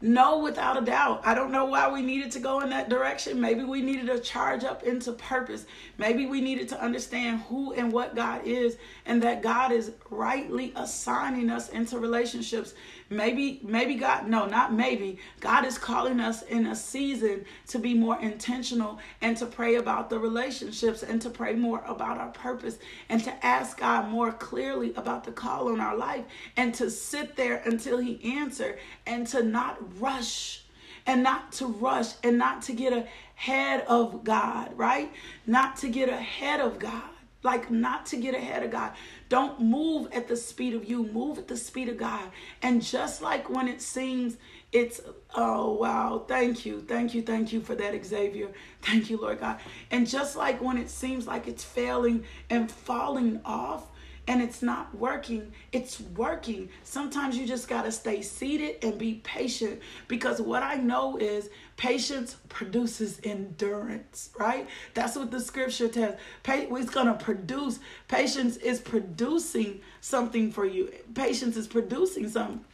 no, without a doubt. I don't know why we needed to go in that direction. Maybe we needed to charge up into purpose. Maybe we needed to understand who and what God is and that God is rightly assigning us into relationships Maybe, maybe God, no, not maybe. God is calling us in a season to be more intentional and to pray about the relationships and to pray more about our purpose and to ask God more clearly about the call on our life and to sit there until He answer and to not rush and not to rush and not to get ahead of God, right? Not to get ahead of God. like not to get ahead of God. Don't move at the speed of you, move at the speed of God. And just like when it seems it's, oh, wow, thank you, thank you, thank you for that, Xavier. Thank you, Lord God. And just like when it seems like it's failing and falling off, and it's not working, it's working. Sometimes you just got to stay seated and be patient because what I know is patience produces endurance, right? That's what the scripture tells. It's going to produce, patience is producing something for you. Patience is producing something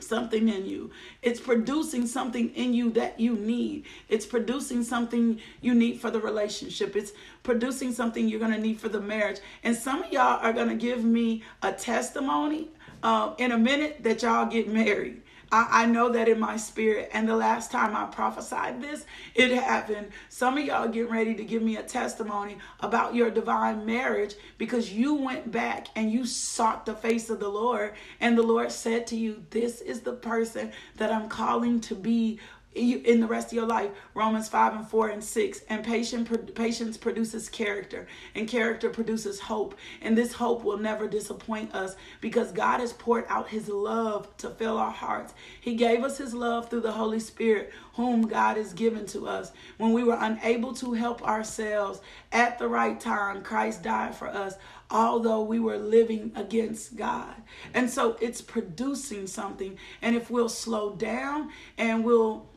something in you. It's producing something in you that you need. It's producing something you need for the relationship. It's producing something you're going to need for the marriage. And some of y'all are going to give me a testimony uh, in a minute that y'all get married. I, I know that in my spirit. And the last time I prophesied this, it happened. Some of y'all getting ready to give me a testimony about your divine marriage because you went back and you sought the face of the Lord. And the Lord said to you, This is the person that I'm calling to be in the rest of your life romans 5 and 4 and 6 and patience patience produces character and character produces hope and this hope will never disappoint us because god has poured out his love to fill our hearts he gave us his love through the holy spirit whom god has given to us when we were unable to help ourselves at the right time christ died for us although we were living against God. And so it's producing something. And if we'll slow down and we'll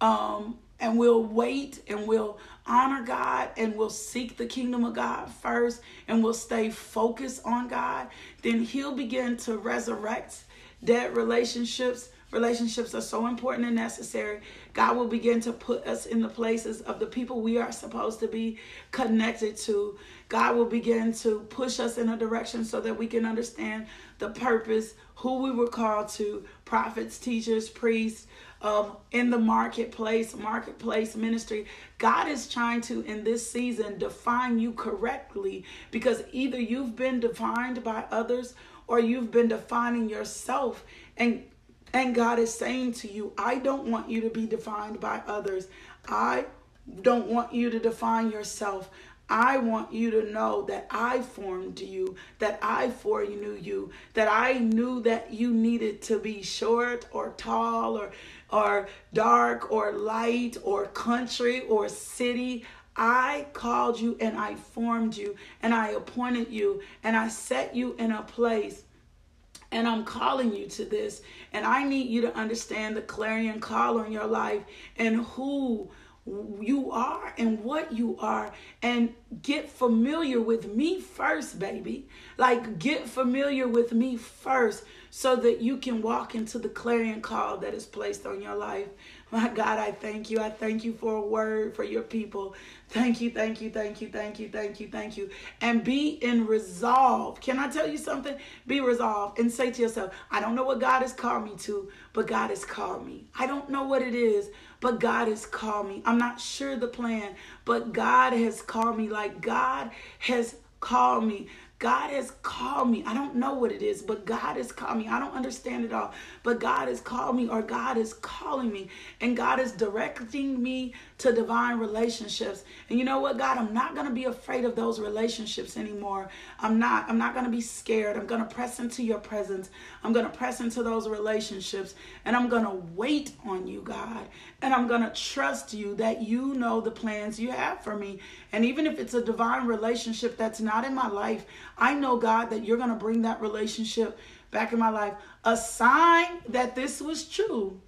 um, and we'll wait and we'll honor God and we'll seek the kingdom of God first and we'll stay focused on God, then He'll begin to resurrect dead relationships. Relationships are so important and necessary. God will begin to put us in the places of the people we are supposed to be connected to. God will begin to push us in a direction so that we can understand the purpose, who we were called to prophets, teachers, priests, um, in the marketplace, marketplace ministry. God is trying to, in this season, define you correctly because either you've been defined by others or you've been defining yourself. And and God is saying to you, I don't want you to be defined by others. I don't want you to define yourself. I want you to know that I formed you, that I foreknew you, that I knew that you needed to be short or tall or or dark or light or country or city. I called you and I formed you and I appointed you and I set you in a place and I'm calling you to this. And I need you to understand the clarion call on your life and who you are and what you are and get familiar with me first baby like get familiar with me first so that you can walk into the clarion call that is placed on your life my God, I thank you. I thank you for a word for your people. Thank you, thank you, thank you, thank you, thank you, thank you. And be in resolve. Can I tell you something? Be resolved and say to yourself, I don't know what God has called me to, but God has called me. I don't know what it is, but God has called me. I'm not sure the plan, but God has called me like God has called me. God has called me. I don't know what it is, but God has called me. I don't understand it all, but God has called me or God is calling me and God is directing me to divine relationships. And you know what, God, I'm not going to be afraid of those relationships anymore. I'm not. I'm not going to be scared. I'm going to press into your presence. I'm going to press into those relationships and I'm going to wait on you, God. And I'm going to trust you that you know the plans you have for me. And even if it's a divine relationship that's not in my life, I know, God, that you're going to bring that relationship back in my life. A sign that this was true.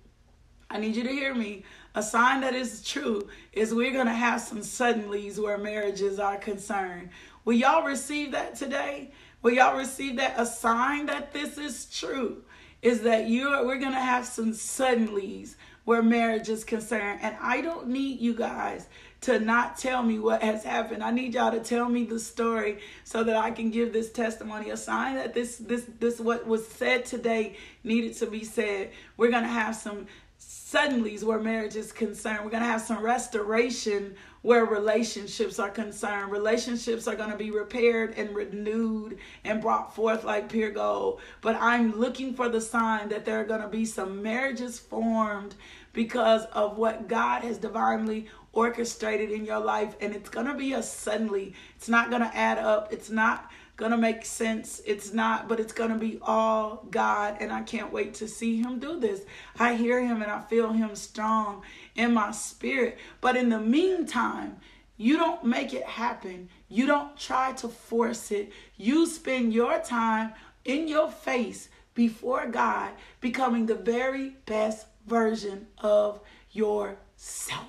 I need you to hear me. A sign that is true is we're going to have some suddenlies where marriages are concerned. Will y'all receive that today? Will y'all receive that? A sign that this is true is that you're we're going to have some suddenlies where marriage is concerned. And I don't need you guys to not tell me what has happened. I need y'all to tell me the story so that I can give this testimony. A sign that this this this what was said today needed to be said. We're gonna have some suddenlies where marriage is concerned. We're going to have some restoration where relationships are concerned. Relationships are going to be repaired and renewed and brought forth like pure gold. But I'm looking for the sign that there are going to be some marriages formed because of what God has divinely orchestrated in your life and it's going to be a suddenly. It's not going to add up. It's not to make sense. It's not, but it's to be all God and I can't wait to see him do this. I hear him and I feel him strong in my spirit. But in the meantime, you don't make it happen. You don't try to force it. You spend your time in your face before God, becoming the very best version of yourself.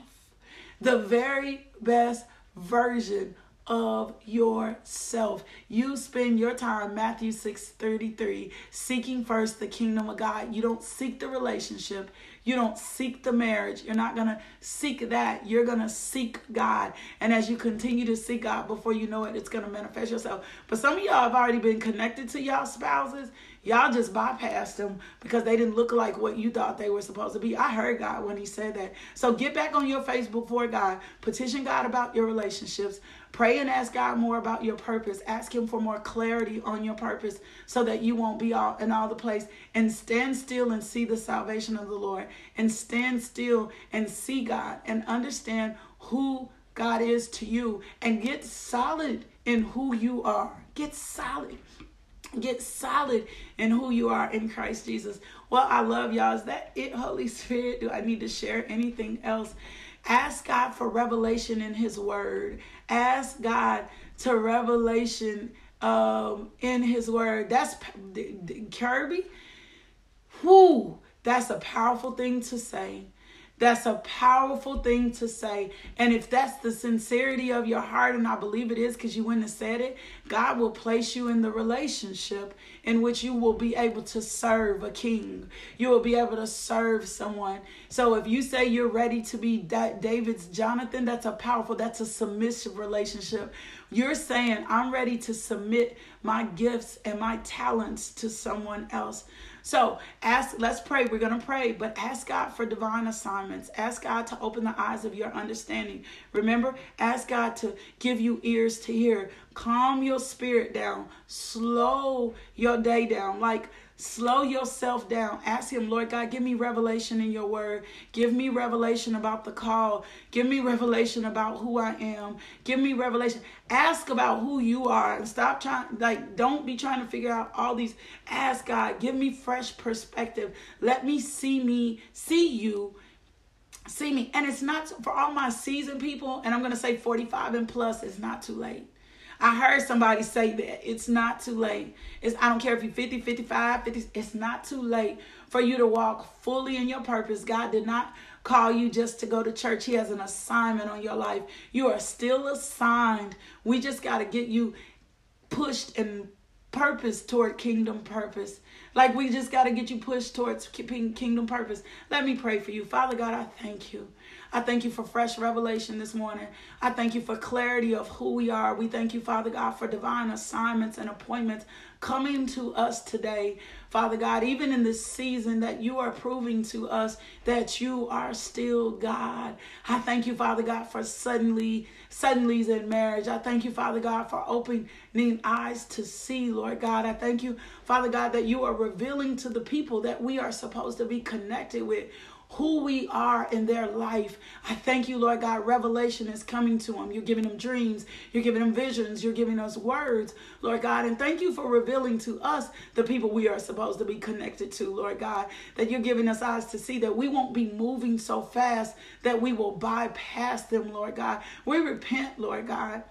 The very best version of yourself. You spend your time, Matthew 6 33, seeking first the kingdom of God. You don't seek the relationship, you don't seek the marriage. You're not going to seek that. You're going to seek God. And as you continue to seek God, before you know it, it's going to manifest yourself. But some of y'all have already been connected to y'all spouses. Y'all just bypassed them because they didn't look like what you thought they were supposed to be. I heard God when He said that. So get back on your face before God. Petition God about your relationships. Pray and ask God more about your purpose. Ask Him for more clarity on your purpose so that you won't be all in all the place. And stand still and see the salvation of the Lord. And stand still and see God and understand who God is to you. And get solid in who you are. Get solid. Get solid in who you are in Christ Jesus. Well, I love y'all. Is that it, Holy Spirit? Do I need to share anything else? Ask God for revelation in His Word. Ask God to revelation um, in His Word. That's Kirby. Whoo, that's a powerful thing to say. That's a powerful thing to say. And if that's the sincerity of your heart, and I believe it is because you wouldn't have said it, God will place you in the relationship in which you will be able to serve a king. You will be able to serve someone. So if you say you're ready to be David's Jonathan, that's a powerful, that's a submissive relationship. You're saying, I'm ready to submit my gifts and my talents to someone else. So ask, let's pray. We're going to pray, but ask God for divine assignments. Ask God to open the eyes of your understanding. Remember, ask God to give you ears to hear. Calm your spirit down. Slow your day down. Like Slow yourself down. Ask Him, Lord God, give me revelation in your word. Give me revelation about the call. Give me revelation about who I am. Give me revelation. Ask about who you are and stop trying, like, don't be trying to figure out all these. Ask God, give me fresh perspective. Let me see me, see you see me. And it's not for all my seasoned people, and I'm going to say 45 and plus, it's not too late. I heard somebody say that it's not too late. It's I don't care if you're 50, 55, 50, it's not too late for you to walk fully in your purpose. God did not call you just to go to church. He has an assignment on your life. You are still assigned. We just got to get you pushed and purpose toward kingdom purpose. Like we just got to get you pushed towards kingdom purpose. Let me pray for you. Father God, I thank you. I thank you for fresh revelation this morning. I thank you for clarity of who we are. We thank you, Father God, for divine assignments and appointments coming to us today. Father God, even in this season that you are proving to us that you are still God. I thank you, Father God, for suddenly, suddenly's in marriage. I thank you, Father God, for opening eyes to see, Lord God. I thank you, Father God, that you are revealing to the people that we are supposed to be connected with who we are in their life. I thank you, Lord God. Revelation is coming to them. You're giving them dreams. You're giving them visions. You're giving us words, Lord God. And thank you for revealing to us the people we are supposed to be connected to, Lord God. That you're giving us eyes to see that we won't be moving so fast that we will bypass them, Lord God. We repent, Lord God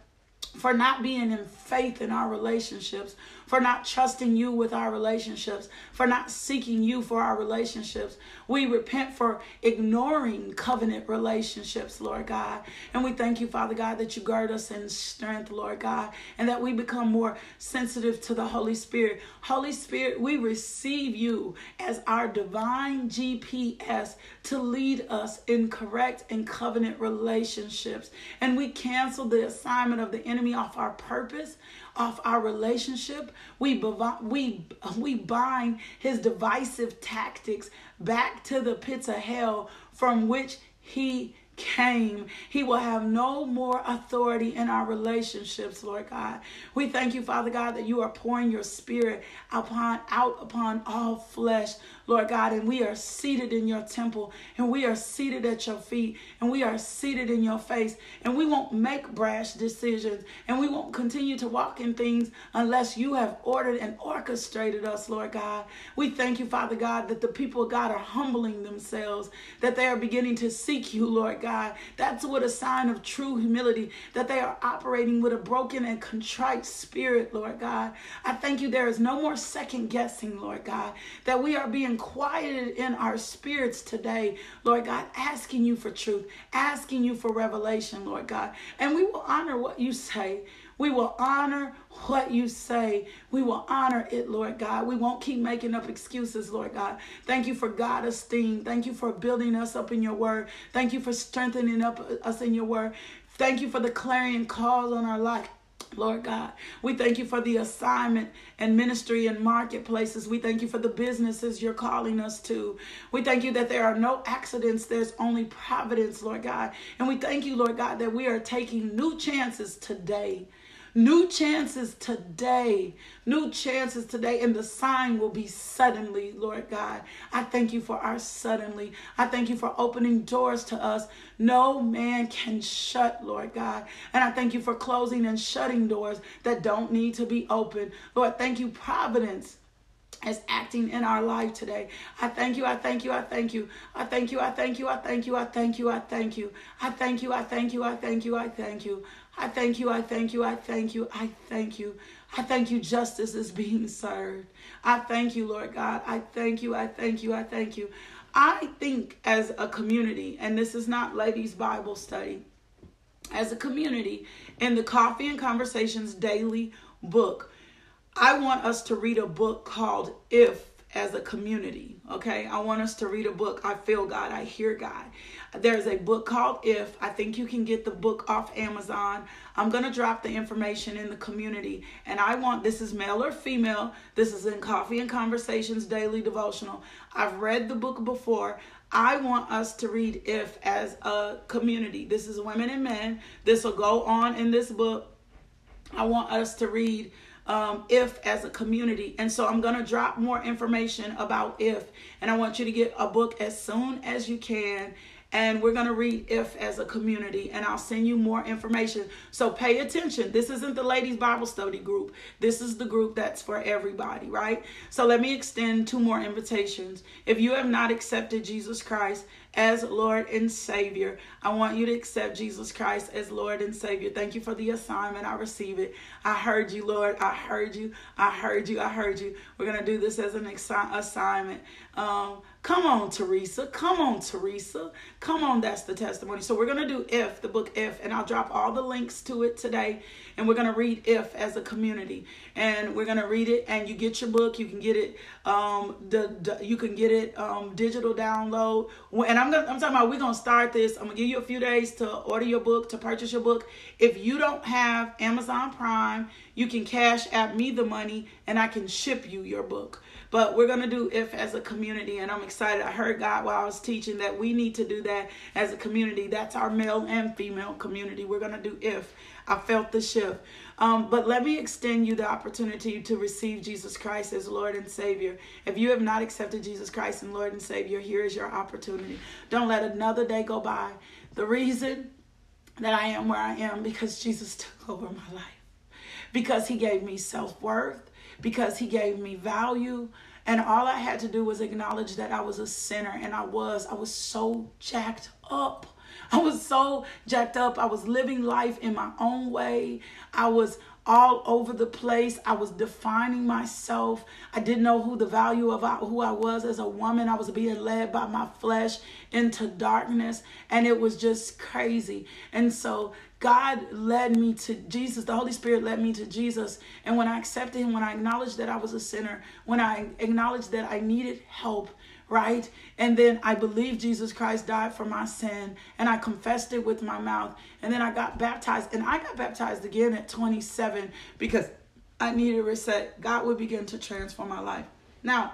for not being in faith in our relationships, for not trusting you with our relationships, for not seeking you for our relationships. We repent for ignoring covenant relationships, Lord God. And we thank you, Father God, that you guard us in strength, Lord God, and that we become more sensitive to the Holy Spirit. Holy Spirit, we receive you as our divine GPS to lead us in correct and covenant relationships. And we cancel the assignment of the enemy off our purpose off our relationship. We, we, we bind his divisive tactics back to the pits of hell from which he came. He will have no more authority in our relationships, Lord God. We thank you, Father God, that you are pouring your spirit upon out upon all flesh, Lord God, and we are seated in your temple and we are seated at your feet and we are seated in your face and we won't make brash decisions and we won't continue to walk in things unless you have ordered and orchestrated us, Lord God. We thank you, Father God, that the people of God are humbling themselves, that they are beginning to seek you, Lord God. That's what a sign of true humility, that they are operating with a broken and contrite spirit, Lord God. I thank you there is no more second guessing, Lord God, that we are being quieted in our spirits today, Lord God, asking you for truth, asking you for revelation, Lord God. And we will honor what you say. We will honor what you say. We will honor it, Lord God. We won't keep making up excuses, Lord God. Thank you for God esteem. Thank you for building us up in your word. Thank you for strengthening up uh, us in your word. Thank you for the clarion calls on our life. Lord God, we thank you for the assignment and ministry and marketplaces. We thank you for the businesses you're calling us to. We thank you that there are no accidents, there's only providence, Lord God. And we thank you, Lord God, that we are taking new chances today New chances today. New chances today. And the sign will be suddenly, Lord God. I thank you for our suddenly. I thank you for opening doors to us. No man can shut, Lord God. And I thank you for closing and shutting doors that don't need to be open. Lord, thank you, Providence is acting in our life today. I thank you, I thank you, I thank you. I thank you, I thank you, I thank you, I thank you, I thank you. I thank you, I thank you, I thank you, I thank you. I thank you, I thank you, I thank you, I thank you. I thank you, justice is being served. I thank you, Lord God. I thank you, I thank you, I thank you. I think as a community, and this is not ladies' Bible study, as a community in the Coffee and Conversations daily book, I want us to read a book called If as a community. Okay, I want us to read a book. I feel God, I hear God. There's a book called If. I think you can get the book off Amazon. I'm going to drop the information in the community. And I want this is male or female. This is in Coffee and Conversations Daily Devotional. I've read the book before. I want us to read If as a community. This is women and men. This will go on in this book. I want us to read um, if as a community. And so I'm going to drop more information about if. And I want you to get a book as soon as you can and we're going to read if as a community and i'll send you more information so pay attention this isn't the ladies bible study group this is the group that's for everybody right so let me extend two more invitations if you have not accepted jesus christ as Lord and Savior. I want you to accept Jesus Christ as Lord and Savior. Thank you for the assignment. I receive it. I heard you, Lord. I heard you. I heard you. I heard you. We're going to do this as an assignment. Um, come on, Teresa. Come on, Teresa. Come on, that's the testimony. So we're going to do If, the book If, and I'll drop all the links to it today. And we're going to read If as a community. And we're going to read it, and you get your book. You can get it. Um, the, the you can get it um, digital download. And I'm gonna, I'm talking about we're gonna start this. I'm gonna give you a few days to order your book, to purchase your book. If you don't have Amazon Prime, you can Cash App me the money, and I can ship you your book. But we're gonna do if as a community, and I'm excited. I heard God while I was teaching that we need to do that as a community. That's our male and female community. We're gonna do if. I felt the shift. Um, but let me extend you the opportunity to receive Jesus Christ as Lord and Savior. If you have not accepted Jesus Christ and Lord and Savior, here is your opportunity. Don't let another day go by. The reason that I am where I am because Jesus took over my life, because He gave me self worth, because He gave me value. And all I had to do was acknowledge that I was a sinner, and I was. I was so jacked up. I was so jacked up. I was living life in my own way. I was all over the place. I was defining myself. I didn't know who the value of who I was as a woman. I was being led by my flesh into darkness, and it was just crazy. And so God led me to Jesus. The Holy Spirit led me to Jesus. And when I accepted Him, when I acknowledged that I was a sinner, when I acknowledged that I needed help, right? And then I believed Jesus Christ died for my sin and I confessed it with my mouth. And then I got baptized and I got baptized again at 27 because I needed a reset. God would begin to transform my life. Now,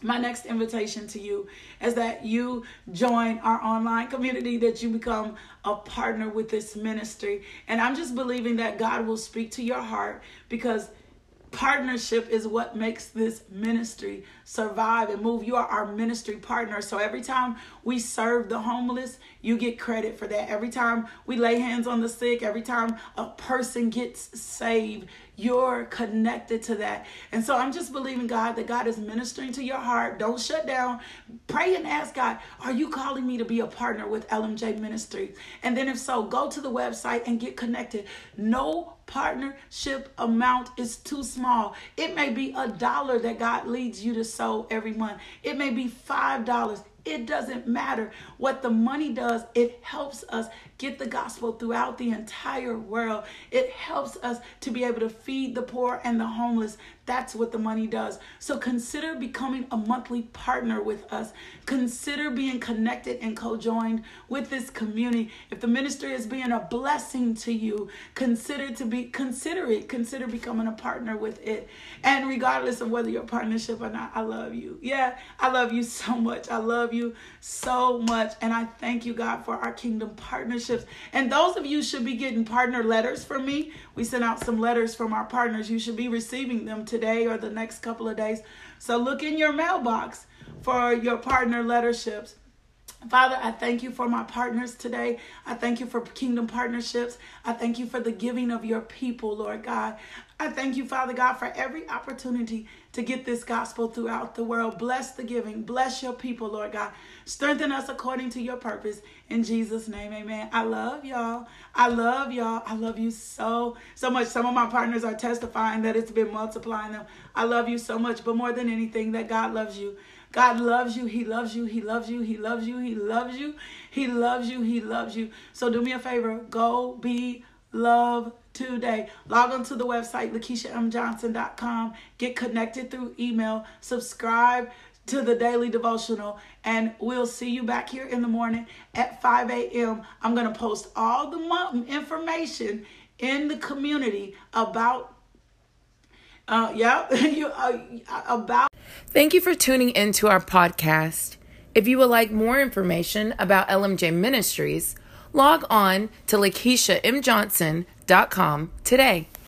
my next invitation to you is that you join our online community that you become a partner with this ministry and i'm just believing that god will speak to your heart because partnership is what makes this ministry survive and move. You are our ministry partner. So every time we serve the homeless, you get credit for that. Every time we lay hands on the sick, every time a person gets saved, you're connected to that. And so I'm just believing God that God is ministering to your heart. Don't shut down. Pray and ask God, are you calling me to be a partner with LMJ Ministry? And then if so, go to the website and get connected. No partnership amount is too small. It may be a dollar that God leads you to sow every month. It may be $5. It doesn't matter what the money does. It helps us get the gospel throughout the entire world. It helps us to be able to feed the poor and the homeless. That's what the money does. So consider becoming a monthly partner with us. Consider being connected and co-joined with this community. If the ministry is being a blessing to you, consider to be consider it. Consider becoming a partner with it. And regardless of whether you're partnership or not, I love you. Yeah, I love you so much. I love you so much. And I thank you, God, for our kingdom partnerships. And those of you should be getting partner letters from me. We sent out some letters from our partners. You should be receiving them today or the next couple of days. So look in your mailbox for your partner letterships. Father, I thank you for my partners today. I thank you for kingdom partnerships. I thank you for the giving of your people, Lord God. I thank you, Father God, for every opportunity to get this gospel throughout the world. Bless the giving. Bless your people, Lord God. Strengthen us according to your purpose. In Jesus' name, amen. I love y'all. I love y'all. I love you so, so much. Some of my partners are testifying that it's been multiplying them. I love you so much, but more than anything, that God loves you. God loves you. He loves you. He loves you. He loves you. He loves you. He loves you. He loves you. So do me a favor. Go be love today. Log on to the website, LakeishaMJohnson.com. Get connected through email. Subscribe to the daily devotional and we'll see you back here in the morning at 5 a.m. I'm going to post all the information in the community about uh yeah you uh, about Thank you for tuning into our podcast. If you would like more information about LMJ Ministries, log on to LakeishaMJohnson.com today.